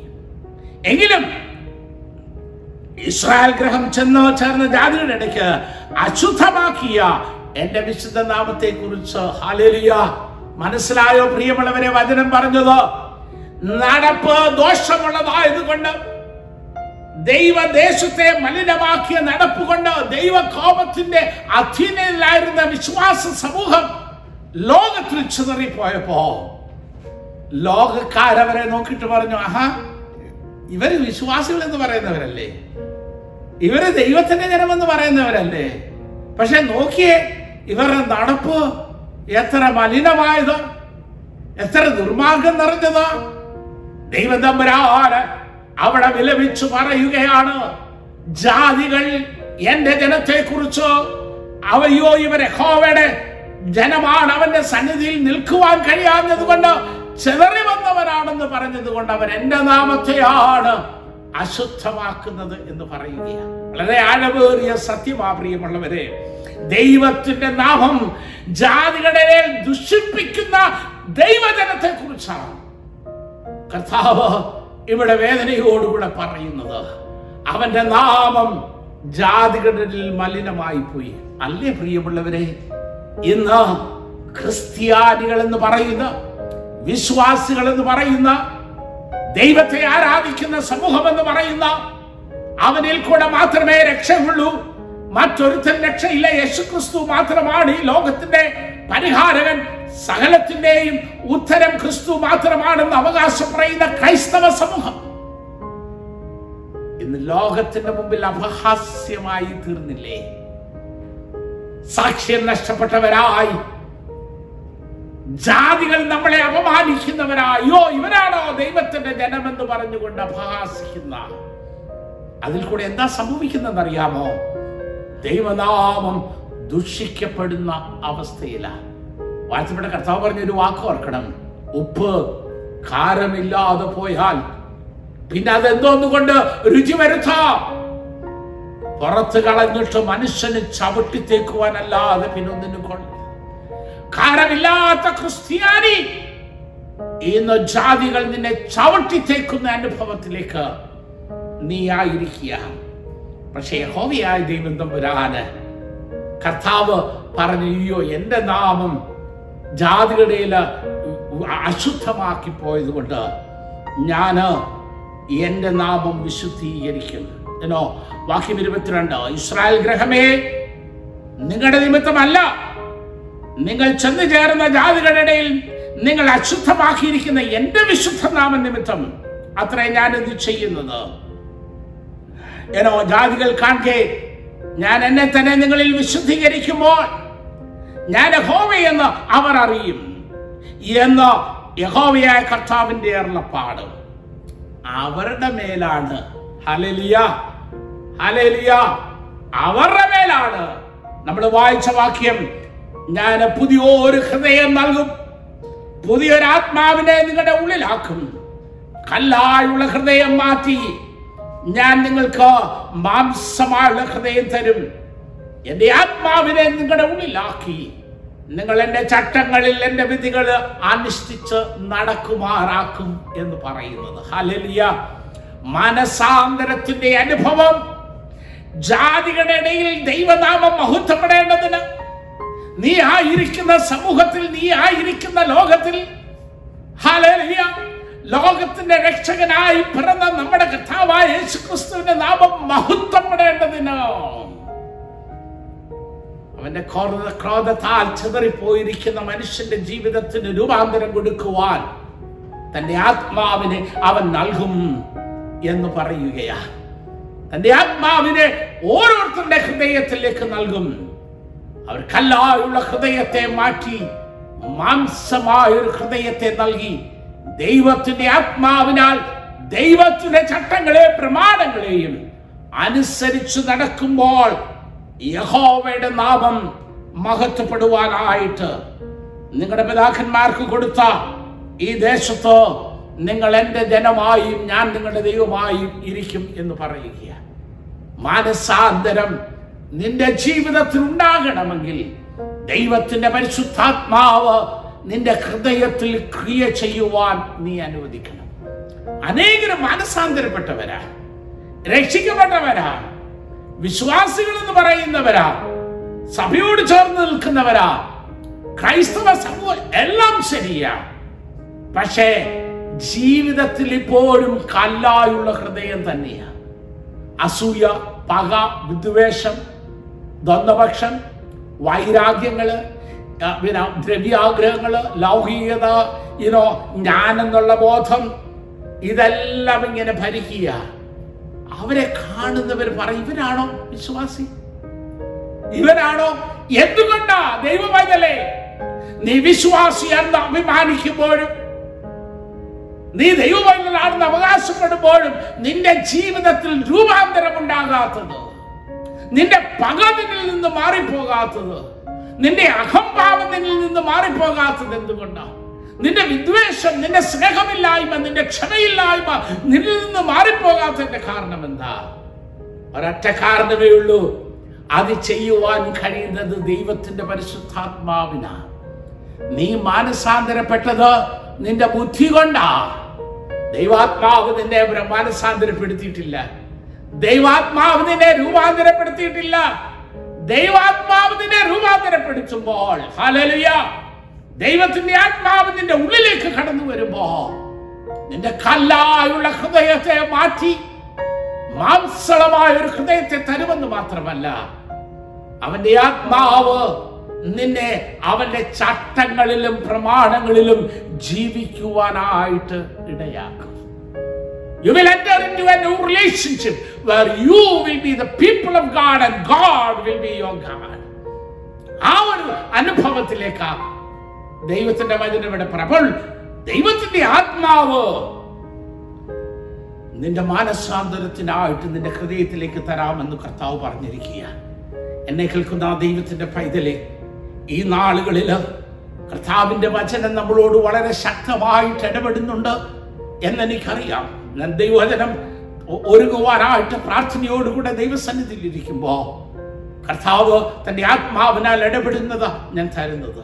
Speaker 1: എങ്കിലും ഇസ്രായേൽ ഗ്രഹം ചെന്ന് ചേർന്ന ജാതിയുടെ ഇടയ്ക്ക് അശുദ്ധമാക്കിയ എന്റെ വിശുദ്ധ നാമത്തെ കുറിച്ച് ഹാലേലിയ മനസ്സിലായോ പ്രിയമുള്ളവരെ വചനം പറഞ്ഞത്? നടപ്പ് ദോഷമുള്ളതായതുകൊണ്ട് ദൈവദേശത്തെ മലിനമാക്കിയ നടപ്പുകൊണ്ട് ദൈവകോപത്തിന്റെ അധീനയിലായിരുന്ന വിശ്വാസ സമൂഹം ലോകത്തിൽ ചിതറിപ്പോയപ്പോ ലോകക്കാരവരെ നോക്കിട്ട് പറഞ്ഞു ആഹാ ഇവർ വിശ്വാസികൾ എന്ന് പറയുന്നവരല്ലേ? ഇവർ ദൈവത്തിന്റെ ജനമെന്ന് പറയുന്നവരല്ലേ? പക്ഷെ നോക്കിയേ ഇവരുടെ നടപ്പ് എത്ര മലിനമായത് എത്ര ദുർമാർഗം നിറഞ്ഞത്. ദൈവതമ്പരാന് അവിടെ വിലപിച്ചു പറയുകയാണ് ജാതികൾ എന്റെ ജനത്തെ കുറിച്ച് അവയോ ഇവരെ ഹോവയുടെ ജനമാണ് അവന്റെ സന്നിധിയിൽ നിൽക്കുവാൻ കഴിയാഞ്ഞത് കൊണ്ട് ചെതറി വന്നവരാണെന്ന് പറഞ്ഞത് കൊണ്ട് അവർ എന്റെ നാമത്തെയാണ് അശുദ്ധമാക്കുന്നത് എന്ന് പറയുകയാണ്. വളരെ ആഴവേറിയ സത്യമാ പ്രിയമുള്ളവരെ ദൈവത്തിന്റെ നാമം ജാതികളെ ദുഷിപ്പിക്കുന്ന ദൈവജനത്തെ കുറിച്ചാണ് കർത്താവ് ഇവിടെ വേദനയോടുകൂടെ പറയുന്നത് അവന്റെ നാമം ജാതികളിൽ മലിനമായി പോയി. അല്ലേ പ്രിയമുള്ളവരെ? ഇന്ന് ക്രിസ്ത്യാനികൾ എന്ന് പറയുന്ന വിശ്വാസികൾ എന്ന് പറയുന്ന ദൈവത്തെ ആരാധിക്കുന്ന സമൂഹം എന്ന് പറയുന്ന അവനിൽ കൂടെ മാത്രമേ രക്ഷയുള്ളൂ. മറ്റൊരുത്തൻ രക്ഷയില്ല. യേശുക്രിസ്തു മാത്രമാണ് ഈ ലോകത്തിന്റെ പരിഹാരകൻ. സകലത്തിന്റെയും ഉത്തരം ക്രിസ്തു മാത്രമാണെന്ന് അവകാശം പറയുന്ന ക്രൈസ്തവ സമൂഹം ഇന്ന് ലോകത്തിന്റെ മുമ്പിൽ അപഹാസ്യമായി തീർന്നില്ലേ? സാക്ഷ്യം നഷ്ടപ്പെട്ടവരായി. ജാതികൾ നമ്മളെ അപമാനിക്കുന്നവരായോ? ഇവരാണോ ദൈവത്തിന്റെ ജനമെന്ന് പറഞ്ഞുകൊണ്ട് അപഹാസിക്കുന്ന? അതിൽ കൂടെ എന്താ സംഭവിക്കുന്നതെന്ന് അറിയാമോ ദൈവനാമം ദുഷിക്കപ്പെടുന്ന അവസ്ഥയിലാണ്. വാഴ്ചപ്പെട്ട കർത്താവ് പറഞ്ഞൊരു വാക്ക് ഓർക്കണം. ഉപ്പ് കാരമില്ലാതെ പോയാൽ പിന്നെ അതെന്തോന്നുകൊണ്ട് രുചി വരുത്താം. പുറത്ത് കളഞ്ഞിട്ട് മനുഷ്യന് ചവിട്ടിത്തേക്കുവാനല്ലാതെ പിന്നെ പിന്നൊന്നിനു കൊള്ളില്ല കാരമില്ലാത്ത ക്രിസ്ത്യാനി ഇന്ന് ജാതികൾ നിന്നെ ചവിട്ടിത്തേക്കുന്ന അനുഭവത്തിലേക്ക് നീ ആയിരിക്കുക. പക്ഷേ ഹോവിയായ ദൈവം തമ്പുരാന് കർത്താവ് പറഞ്ഞു അയ്യോ എന്റെ നാമം ജാതികളുടെ അശുദ്ധമാക്കി പോയത് കൊണ്ട് ഞാൻ എന്റെ നാമം വിശുദ്ധീകരിക്കും എന്നോ വാക്യം ഇരുപത്തിരണ്ട് ഇസ്രായേൽ ഗ്രഹമേ നിങ്ങളുടെ നിമിത്തമല്ല. നിങ്ങൾ ചെന്നു ചേർന്ന ജാതികളുടെ ഇടയിൽ നിങ്ങൾ അശുദ്ധമാക്കിയിരിക്കുന്ന എന്റെ വിശുദ്ധ നാമ നിമിത്തം അത്രേ ഞാനിത് ചെയ്യുന്നത്? എന്നോ ജാതികൾ കാണെ ഞാൻ എന്നെ തന്നെ നിങ്ങളിൽ വിശുദ്ധീകരിക്കുമ്പോൾ ഞാൻ യഹോവയെന്ന് അവർ അറിയും. എന്ന് യഹോവയായ കർത്താവിന്റെ അരുളപ്പാട്. അവരുടെ മേലാണ്. ഹലലിയ ഹലലിയ അവരുടെ മേലാണ്. നമ്മൾ വായിച്ച വാക്യം ഞാൻ പുതിയൊരു ഹൃദയം നൽകും. പുതിയൊരു ആത്മാവിനെ നിങ്ങളുടെ ഉള്ളിലാക്കും. കല്ലായുള്ള ഹൃദയം മാറ്റി. ഞാൻ നിങ്ങൾക്ക് മാംസമായുള്ള ഹൃദയം തരും. എന്റെ ആത്മാവിനെ നിങ്ങളുടെ ഉള്ളിലാക്കി. നിങ്ങൾ എന്റെ ചട്ടങ്ങളിൽ എന്റെ വിധികൾ അനുഷ്ഠിച്ച് നടക്കുമാറാക്കും എന്ന് പറയുന്നത്. ഹലലിയ മനസാന്തരത്തിന്റെ അനുഭവം ജാതികളുടെ ഇടയിൽ ദൈവനാമം മഹത്വപ്പെടേണ്ടതിന് നീ ആയിരിക്കുന്ന സമൂഹത്തിൽ നീ ആയിരിക്കുന്ന ലോകത്തിൽ ഹലലിയ ലോകത്തിന്റെ രക്ഷകനായി പിറന്ന നമ്മുടെ കഥാവായ യേശുക്രിസ്തുവിന്റെ നാമം മഹത്വപ്പെടേണ്ടതിന്. അവന്റെ ക്രോധ ക്രോധത്താൽ ചിതറിപ്പോയിരിക്കുന്ന മനുഷ്യന്റെ ജീവിതത്തിന് രൂപാന്തരം കൊടുക്കുവാൻ തന്റെ ആത്മാവിനെ അവൻ നൽകും എന്ന് പറയുകയാ തന്റെ ആത്മാവിനെ ഓരോരുത്തരുടെ ഹൃദയത്തിലേക്ക് നൽകും. അവർക്കല്ലായുള്ള ഹൃദയത്തെ മാറ്റി മാംസമായ ഒരു ഹൃദയത്തെ നൽകി ദൈവത്തിന്റെ ആത്മാവിനാൽ ദൈവത്തിന്റെ ചട്ടങ്ങളെ പ്രമാണങ്ങളെയും അനുസരിച്ച് നടക്കുമ്പോൾ യഹോവയുടെ നാമം മഹത്വപ്പെടുവാനായിട്ട് നിങ്ങളുടെ പിതാക്കന്മാർക്ക് കൊടുത്ത ഈ ദേശത്ത് നിങ്ങൾ എന്റെ ജനമായും ഞാൻ നിങ്ങളുടെ ദൈവമായും ഇരിക്കും എന്ന് പറയുക മാനസാന്തരം നിന്റെ ജീവിതത്തിൽ ഉണ്ടാകണമെങ്കിൽ ദൈവത്തിന്റെ പരിശുദ്ധാത്മാവ് നിന്റെ ഹൃദയത്തിൽ ക്രിയ ചെയ്യുവാൻ നീ അനുവദിക്കണം. അനേകരും മാനസാന്തരപ്പെട്ടവരാ രക്ഷിക്കപ്പെട്ടവരാ വിശ്വാസികൾ എന്ന് പറയുന്നവരാ സഭയോട് ചേർന്ന് നിൽക്കുന്നവരാ ക്രൈസ്തവ സമൂഹം എല്ലാം ശരിയാ. പക്ഷേ ജീവിതത്തിൽ ഇപ്പോഴും കല്ലായുള്ള ഹൃദയം തന്നെയാ. അസൂയ പക വിദ്വേഷം ദ്വന്ദ്പക്ഷം വൈരാഗ്യങ്ങൾ പിന്നെ ദ്രവ്യാഗ്രഹങ്ങൾ ലൗകികത ഇനോ ഞാനെന്നുള്ള ബോധം ഇതെല്ലാം ഇങ്ങനെ ഭരിക്കുക. അവരെ കാണുന്നവർ പറയും ഇവരാണോ വിശ്വാസി? ഇവരാണോ? എന്തുകൊണ്ടാ ദൈവമൈതലേ നീ വിശ്വാസി എന്ന് അഭിമാനിക്കുമ്പോഴും നീ ദൈവമൈതലാണെന്ന് അവകാശപ്പെടുമ്പോഴും നിന്റെ ജീവിതത്തിൽ രൂപാന്തരം ഉണ്ടാകാത്തത് നിന്റെ പകതിനിൽ നിന്ന് മാറിപ്പോകാത്തത് നിന്റെ അഹംഭാവത്തിൽ നിന്ന് മാറിപ്പോകാത്തത് എന്തുകൊണ്ടാ? നിന്റെ വിദ്വേഷം നിന്റെ സ്നേഹമില്ലായ്മ നിന്റെ ക്ഷമയില്ലായ്മ നിന്നിൽ നിന്ന് മാറിപ്പോകാത്തതിന്റെ കാരണം എന്താ ഒരൊറ്റ കാരണമേ ഉള്ളൂ. അത് ചെയ്യുവാൻ കഴിയുന്നത് ദൈവത്തിന്റെ പരിശുദ്ധാത്മാവിനാ. നീ മാനസാന്തരപ്പെട്ടത് നിന്റെ ബുദ്ധി കൊണ്ടാ. ദൈവാത്മാവ് നിന്നെ മാനസാന്തരപ്പെടുത്തിയിട്ടില്ല. ദൈവാത്മാവ് നിന്നെ രൂപാന്തരപ്പെടുത്തിയിട്ടില്ല. ദൈവാത്മാവ് നിന്നെ രൂപാന്തരപ്പെടുത്തുമ്പോൾ ഹല്ലേലൂയ ദൈവത്തിന്റെ ആത്മാവ് നിന്റെ ഉള്ളിലേക്ക് കടന്നു വരുമ്പോ നിന്റെ കല്ലായുള്ള ഹൃദയത്തെ മാറ്റി മാംസളമായ ഒരു ഹൃദയത്തെ തരുമെന്ന് മാത്രമല്ല അവന്റെ ആത്മാവ് നിന്നെ അവന്റെ ചട്ടങ്ങളിലും പ്രമാണങ്ങളിലും ജീവിക്കുവാനായിട്ട് ഇടയാക്കും You will enter into a new relationship where you will be the people of God and God will be your God. ആ ഒരു അനുഭവത്തിലേക്കാ ദൈവത്തിന്റെ വചനം ഇവിടെ പ്രബൾ ദൈവത്തിന്റെ ആത്മാവ് നിന്റെ മാനസാന്തരത്തിനായിട്ട് നിന്റെ ഹൃദയത്തിലേക്ക് തരാമെന്ന് കർത്താവ് പറഞ്ഞിരിക്കുക എന്നെ കേൾക്കുന്ന ആ ദൈവത്തിന്റെ പൈതലെ ഈ നാളുകളിൽ കർത്താവിന്റെ വചനം നമ്മളോട് വളരെ ശക്തമായിട്ട് ഇടപെടുന്നുണ്ട് എന്നെനിക്കറിയാം. ഞാൻ ദൈവവചനം ഒരുങ്ങുവാനായിട്ട് പ്രാർത്ഥനയോടുകൂടെ ദൈവസന്നിധിയിലിരിക്കുമ്പോ കർത്താവ് തന്റെ ആത്മാവിനാൽ ഇടപെടുന്നത് ഞാൻ തരുന്നത്.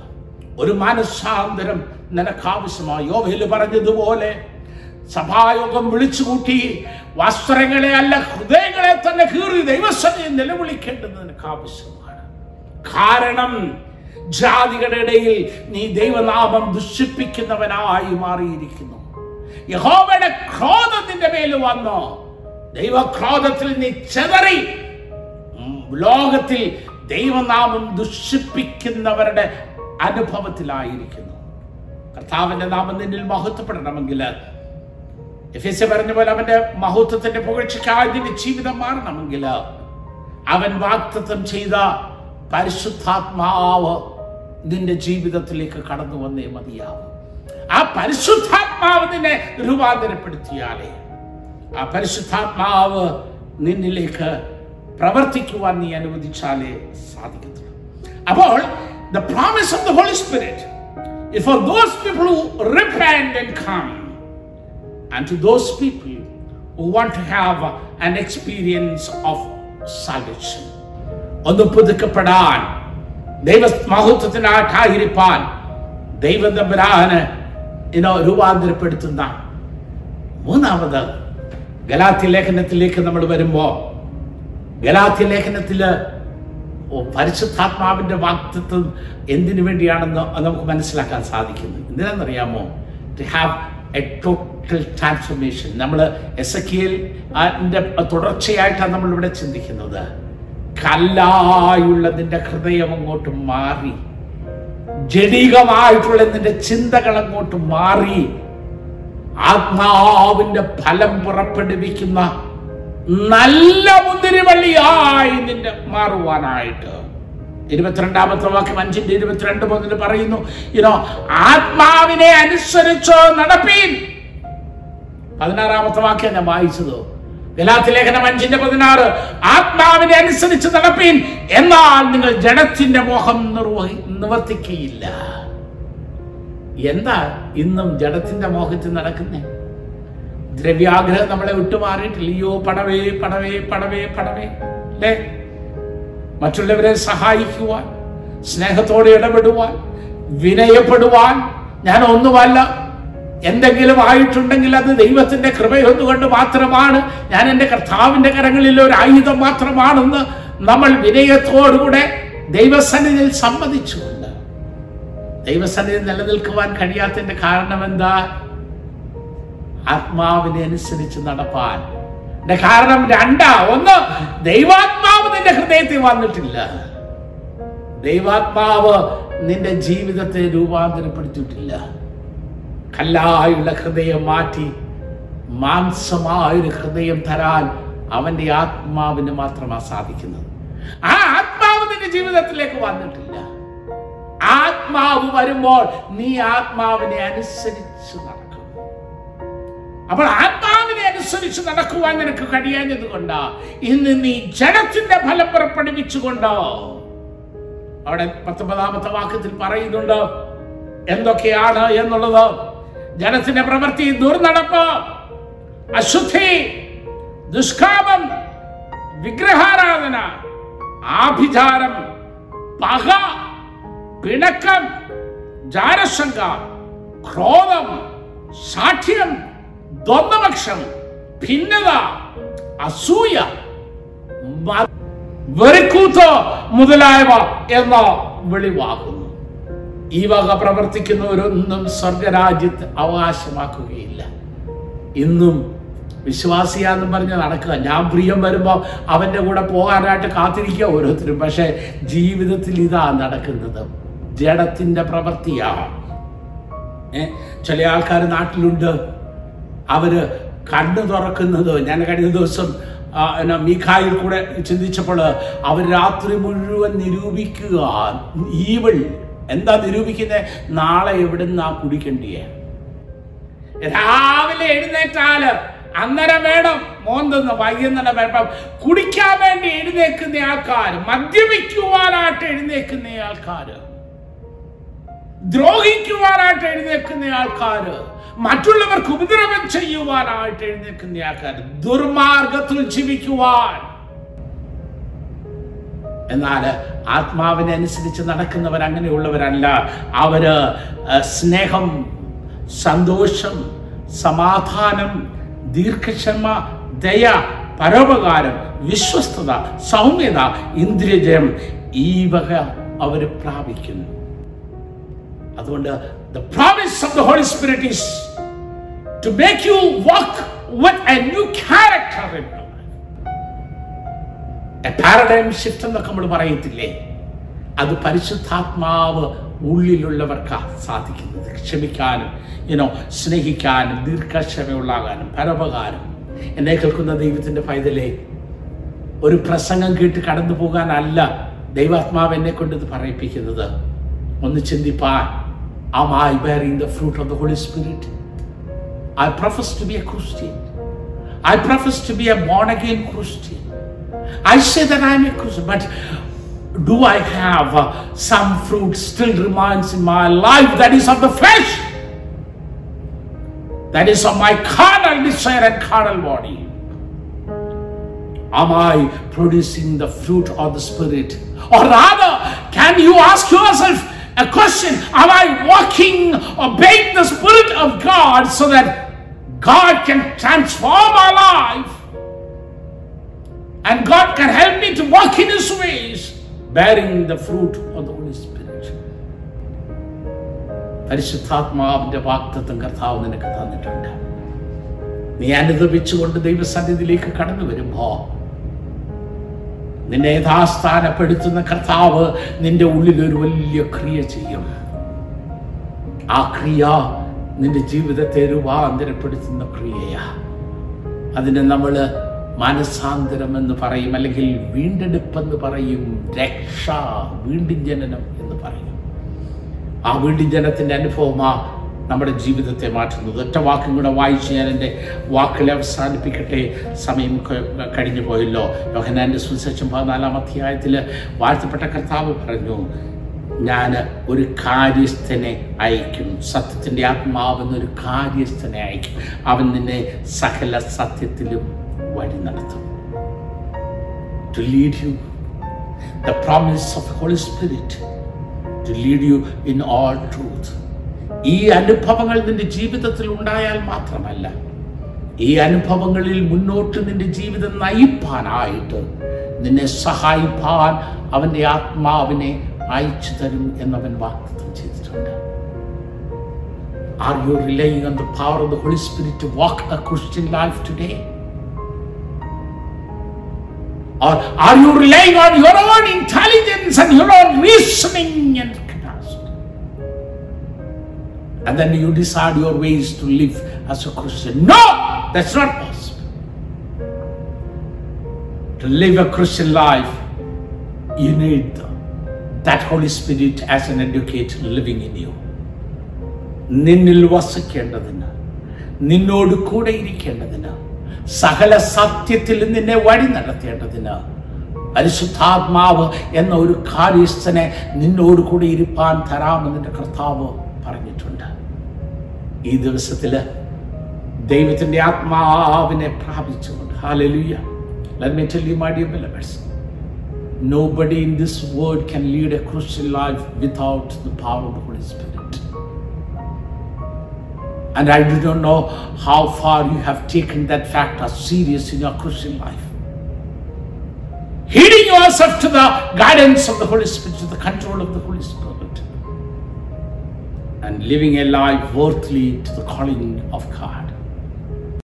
Speaker 1: ഒരു മാനസാന്തരം നിനക്കാവശ്യമായി. യോവയിൽ പറഞ്ഞതുപോലെ സഭായോഗം വിളിച്ചുകൂട്ടി വസ്ത്രങ്ങളെ അല്ല ഹൃദയങ്ങളെ തന്നെ കീറി ദൈവസഭയെ നിലവിളിക്കേണ്ടത് നിനക്ക് ആവശ്യമാണ് കാരണം ജാതികളുടെ ഇടയിൽ നീ ദൈവനാമം ദുഷിപ്പിക്കുന്നവനായി മാറിയിരിക്കുന്നു. യഹോവയുടെ ക്രോധത്തിന്റെ മേൽ വന്നു. ദൈവക്രോധത്തിൽ നീ ചെതറി. ലോകത്തിൽ ദൈവനാമം ദുഷിപ്പിക്കുന്നവരുടെ അനുഭവത്തിലായിരിക്കുന്നു. കർത്താവിന്റെ നാമം നിന്നിൽ മഹത്വപ്പെടണമെങ്കിൽ എഫ് എസ് പറഞ്ഞ പോലെ അവന്റെ മഹത്വത്തിന്റെ പുകഴ്ചയ്ക്കായി നിന്റെ ജീവിതം മാറണമെങ്കിൽ അവൻ വാക്തത്വം ചെയ്ത പരിശുദ്ധാത്മാവ് നിന്റെ ജീവിതത്തിലേക്ക് കടന്നു വന്നേ മതിയാവും. ആ പരിശുദ്ധാത്മാവ് നിന്നെ രൂപാന്തരപ്പെടുത്തിയാലേ. ആ പരിശുദ്ധാത്മാവ് നിന്നിലേക്ക് പ്രവർത്തിക്കുവാൻ നീ അനുവദിച്ചാലേ സാധിക്കത്തുള്ളൂ. അപ്പോൾ the promise of the Holy Spirit is for those people who repent and come and to those people who want to have an experience of salvation. ഒന്ന് പുതുക്കപ്പെടാൻ ദൈവ മഹത്വത്തിനായിട്ടായിരിക്കാൻ ദൈവം തമ്പുരാന് ഇനോ രൂപാന്തരപ്പെടുത്തുന്ന മൂന്നാമത് ഗലാത്തി ലേഖനത്തിലേക്ക് നമ്മൾ വരുമ്പോ ഗലാത്തി ലേഖനത്തിൽ ഓ, പരിശുദ്ധാത്മാവിന്റെ വാക്തത്വം എന്തിനു വേണ്ടിയാണെന്ന് നമുക്ക് മനസ്സിലാക്കാൻ സാധിക്കുന്നു. എന്തിനാണെന്നറിയാമോ? To have a total transformation നമ്മൾ എസ് എ കെയിൽ തുടർച്ചയായിട്ടാണ് നമ്മൾ ഇവിടെ ചിന്തിക്കുന്നത്. കല്ലായുള്ള നിന്റെ ഹൃദയം അങ്ങോട്ട് മാറി ജഡികമായിട്ടുള്ള നിന്റെ ചിന്തകൾ അങ്ങോട്ട് മാറി ആത്മാവിന്റെ ഫലം പുറപ്പെടുവിക്കുന്ന നല്ല മുന്തിരിവള്ളിയായി നിന്റെ മാറുവാനായിട്ട്. ഇരുപത്തിരണ്ടാമത്തെ വാക്യം അഞ്ചിന്റെ ഇരുപത്തിരണ്ട് മുതൽ പറയുന്നു ഇനോ ആത്മാവിനെ അനുസരിച്ചോ നടപ്പീൻ. പതിനാറാമത്തെ വാക്യം ഞാൻ വായിച്ചത്. ഗലാത്തി ലേഖനം അഞ്ചിന്റെ പതിനാറ് ആത്മാവിനെ അനുസരിച്ച് നടപ്പീൻ എന്നാൽ നിങ്ങൾ ജഡത്തിന്റെ മോഹം നിർവഹി നിവർത്തിക്കയില്ല. എന്താ ഇന്നും ജഡത്തിന്റെ മോഹത്തിൽ നടക്കുന്നേ? ദ്രവ്യാഗ്രഹം നമ്മളെ വിട്ടുമാറിയിട്ടില്ല. അയ്യോ പടവേ പടവേ പടവേ പടവേ. അല്ലേ? മറ്റുള്ളവരെ സഹായിക്കുവാൻ സ്നേഹത്തോടെ ഇടപെടുവാൻ വിനയപ്പെടുവാൻ ഞാൻ ഒന്നുമല്ല. എന്തെങ്കിലും ആയിട്ടുണ്ടെങ്കിൽ അത് ദൈവത്തിന്റെ കൃപയൊന്നുകൊണ്ട് മാത്രമാണ്. ഞാൻ എന്റെ കർത്താവിന്റെ കരങ്ങളിൽ ഒരു ആയുധം മാത്രമാണെന്ന് നമ്മൾ വിനയത്തോടുകൂടെ ദൈവസന്നിധിയിൽ സമ്മതിച്ചുകൊണ്ട്. ദൈവസന്നിധി നിലനിൽക്കുവാൻ കഴിയാത്തതിന്റെ കാരണം എന്താ? ആത്മാവിനെ അനുസരിച്ച് നടപ്പാൻ. കാരണം രണ്ടാ. ഒന്ന് ദൈവാത്മാവ് നിന്റെ ഹൃദയത്തിൽ വന്നിട്ടില്ല. ദൈവാത്മാവ് നിന്റെ ജീവിതത്തെ രൂപാന്തരപ്പെടുത്തിയിട്ടില്ല. കല്ലായുള്ള ഹൃദയം മാറ്റി മാംസമായൊരു ഹൃദയം തരാൻ അവന്റെ ആത്മാവിന് മാത്രമാണ് സാധിക്കുന്നത്. ആ ആത്മാവ് നിന്റെ ജീവിതത്തിലേക്ക് വന്നിട്ടില്ല. ആത്മാവ് വരുമ്പോൾ നീ ആത്മാവിനെ അനുസരിച്ച് നടക്കും അപ്പോൾ ആത്മാവിനെ അനുസരിച്ച് നടക്കുവാൻ നിനക്ക് കഴിയാഞ്ഞത് കൊണ്ടാ. ഇന്ന് നീ ജനത്തിന്റെ ഫലം പുറപ്പെടുവിച്ചുകൊണ്ടോ? അവിടെ പത്തൊമ്പതാമത്തെ വാക്യത്തിൽ പറയുന്നുണ്ട് എന്തൊക്കെയാണ് എന്നുള്ളത്? ജനത്തിന്റെ പ്രവൃത്തി ദുർനടപ്പ് അശുദ്ധി ദുഷ്കാമം വിഗ്രഹാരാധന ആഭിചാരം പക പിണക്കം ജാരശങ്ക ക്രോധം സാഠ്യം ദ്വന്ദ്വപക്ഷം ഭിന്നത അസൂയ വെറിക്കൂത്ത് മുതലായവ എന്ന വെളിവാകുന്നു. ഈ വക പ്രവർത്തിക്കുന്നവരൊന്നും സ്വർഗരാജ്യത്ത് അവകാശമാക്കുകയില്ല. ഇന്നും വിശ്വാസിയാന്നും പറഞ്ഞ് നടക്കുക. ഞാൻ പ്രിയം വരുമ്പോൾ അവന്റെ കൂടെ പോകാനായിട്ട് കാത്തിരിക്കുക ഓരോരുത്തരും. പക്ഷേ ജീവിതത്തിൽ ഇതാ നടക്കുന്നത്. ജഡത്തിന്റെ പ്രവൃത്തിയാണ് ചില ആൾക്കാർ നാട്ടിലുണ്ട്. അവർ കണ്ണു തുറക്കുന്നത് ഞാൻ കഴിഞ്ഞ ദിവസം എന്നാ, മീഖായിൽ കൂടെ ചിന്തിച്ചപ്പോൾ അവർ രാത്രി മുഴുവൻ നിരൂപിക്കുക. ഈവൾ എന്താ നിരൂപിക്കുന്നത് നാളെ എവിടുന്നാ കുടിക്കണ്ടിയേ? രാവിലെ എഴുന്നേറ്റാൽ അന്നേരം വേണം. മോന്തെന്ന് വൈകുന്നേരം വേണം കുടിക്കാൻ വേണ്ടി എഴുന്നേക്കുന്ന ആൾക്കാർ മദ്യപിക്കുവാനായിട്ട് എഴുന്നേക്കുന്ന ആൾക്കാർ ദ്രോഹിക്കുവാനായിട്ട് എഴുന്നേക്കുന്ന ആൾക്കാര് മറ്റുള്ളവർക്ക് ഉപദ്രവം ചെയ്യുവാനായിട്ട് എഴുന്നേക്കുന്ന ആൾക്കാർ ദുർമാർഗത്തിൽ ജീവിക്കുവാൻ. എന്നാൽ ആത്മാവിനെ അനുസരിച്ച് നടക്കുന്നവർ അങ്ങനെയുള്ളവരല്ല അവർ സ്നേഹം സന്തോഷം സമാധാനം ദീർഘക്ഷമ ദയ പരോപകാരം വിശ്വസ്തത സൗമ്യത ഇന്ദ്രിയജയം ഈ വക അവർ പ്രാപിക്കുന്നു. അതുകൊണ്ട് the promise of the Holy Spirit is to make you work with a new character in paradigm shift എന്നൊക്കെ നമ്മൾ പറയത്തില്ലേ? അത് പരിശുദ്ധാത്മാവ് ഉള്ളിലുള്ളവർക്ക് സാധിക്കുന്നത്. ക്ഷമിക്കാനും ഇനോ സ്നേഹിക്കാനും ദീർഘക്ഷമയുള്ളാകാനും പരോപകാരം. എന്നെ കേൾക്കുന്ന ദൈവത്തിന്റെ പൈതലേ ഒരു പ്രസംഗം കേട്ട് കടന്നു പോകാനല്ല ദൈവാത്മാവ് എന്നെ കൊണ്ട് ഇത് പറയിപ്പിക്കുന്നത്. ഒന്ന് ചിന്തിപ്പാൻ. Am I bearing the fruit of the Holy Spirit? I profess to be a Christian. I profess to be a born again Christian. I say that I am a Christian, but do I have uh, some fruit still remains in my life that is of the flesh? That is of my carnal desire and carnal body. Am I producing the fruit of the Spirit? Or rather, can you ask yourself a question? Am I walking, obeying the Spirit of God so that God can transform our life? And God can help me to walk in His ways, bearing the fruit of the Holy Spirit. പരിശുദ്ധാത്മാവിന്റെ വാക്തത്വം കർത്താവ് നിനക്ക് തന്നിട്ടുണ്ട് നീ അനുദപിച്ചുകൊണ്ട് ദൈവസന്നിധിയിലേക്ക് കടന്നു വരുമ്പോ നിന്നെ യഥാസ്ഥാനപ്പെടുത്തുന്ന കർത്താവ് നിന്റെ ഉള്ളിൽ ഒരു വലിയ ക്രിയ ചെയ്യും. ആ ക്രിയ നിന്റെ ജീവിതത്തെ രൂപാന്തരപ്പെടുത്തുന്ന ക്രിയയാ. അതിനെ നമ്മൾ മനസാന്തരം എന്ന് പറയും അല്ലെങ്കിൽ വീണ്ടെടുപ്പ് എന്ന് പറയും രക്ഷ വീണ്ടും ജനനം എന്ന് പറയും. ആ വീണ്ടും ജനത്തിന്റെ അനുഭവമാ നമ്മുടെ ജീവിതത്തെ മാറ്റുന്നത്. ഒറ്റ വാക്കും കൂടെ വായിച്ച് ഞാൻ എന്റെ വാക്കുകളെ അവസാനിപ്പിക്കട്ടെ. സമയം കഴിഞ്ഞു പോയല്ലോ. യോഹനാന്റെ സുവിശേഷം പതിനാലാം അധ്യായത്തിൽ വാഴ്ത്തപ്പെട്ട കർത്താവ് പറഞ്ഞു ഞാൻ ഒരു കാര്യസ്ഥനെ അയക്കും സത്യത്തിന്റെ ആത്മാവെന്നൊരു കാര്യസ്ഥനെ അയക്കും അവൻ നിന്നെ സകല സത്യത്തിലും വഴി നടത്തും. Lead you the promise of the Holy Spirit to lead you in all truth. ഈ അനുഭവങ്ങൾ നിന്റെ ജീവിതത്തിൽ ഉണ്ടായാൽ മാത്രമല്ല ഈ അനുഭവങ്ങളിൽ മുന്നോട്ട് നിന്റെ ജീവിതം നയിപ്പാനായിട്ട് നിന്നെ സഹായിപ്പാൻ അവന്റെ ആത്മാവിനെ അയച്ചു തരും എന്നവൻ വാഗ്ദത്തം ചെയ്തിട്ടുണ്ട്. Are you relying on the power of the Holy Spirit to walk a Christian life today or are you relying on your own intelligence and your own reasoning and And then you decide your ways to live as a Christian. No, that's not possible. To live a Christian life, you need that Holy Spirit as an educator living in you. നിന്നിൽ വസിക്കേണ്ടതിന് നിന്നോട് കൂടെ ഇരിക്കേണ്ടതിന് സകല സത്യത്തിൽ നിന്നെ വഴി നടത്തേണ്ടതിന് പരിശുദ്ധാത്മാവ് എന്ന ഒരു കാര്യസ്ഥനെ നിന്നോട് കൂടെ ഇരിപ്പാൻ തരാമെന്ന് നിന്റെ കർത്താവ് പറഞ്ഞിട്ടുണ്ട് ഈ ദിവസത്തില് ദൈവത്തിന്റെ ആത്മാവിനെ പ്രാപിച്ചുകൊണ്ട് ഹാലലുയ Let me tell you, my dear beloveds, nobody in this world can lead a Christian life without the power of the Holy Spirit. And I do not know how far you have taken that fact as serious in your Christian life. Heeding yourself to the guidance of the Holy Spirit, to the control of the Holy Spirit, and living a life worthily to the calling of God.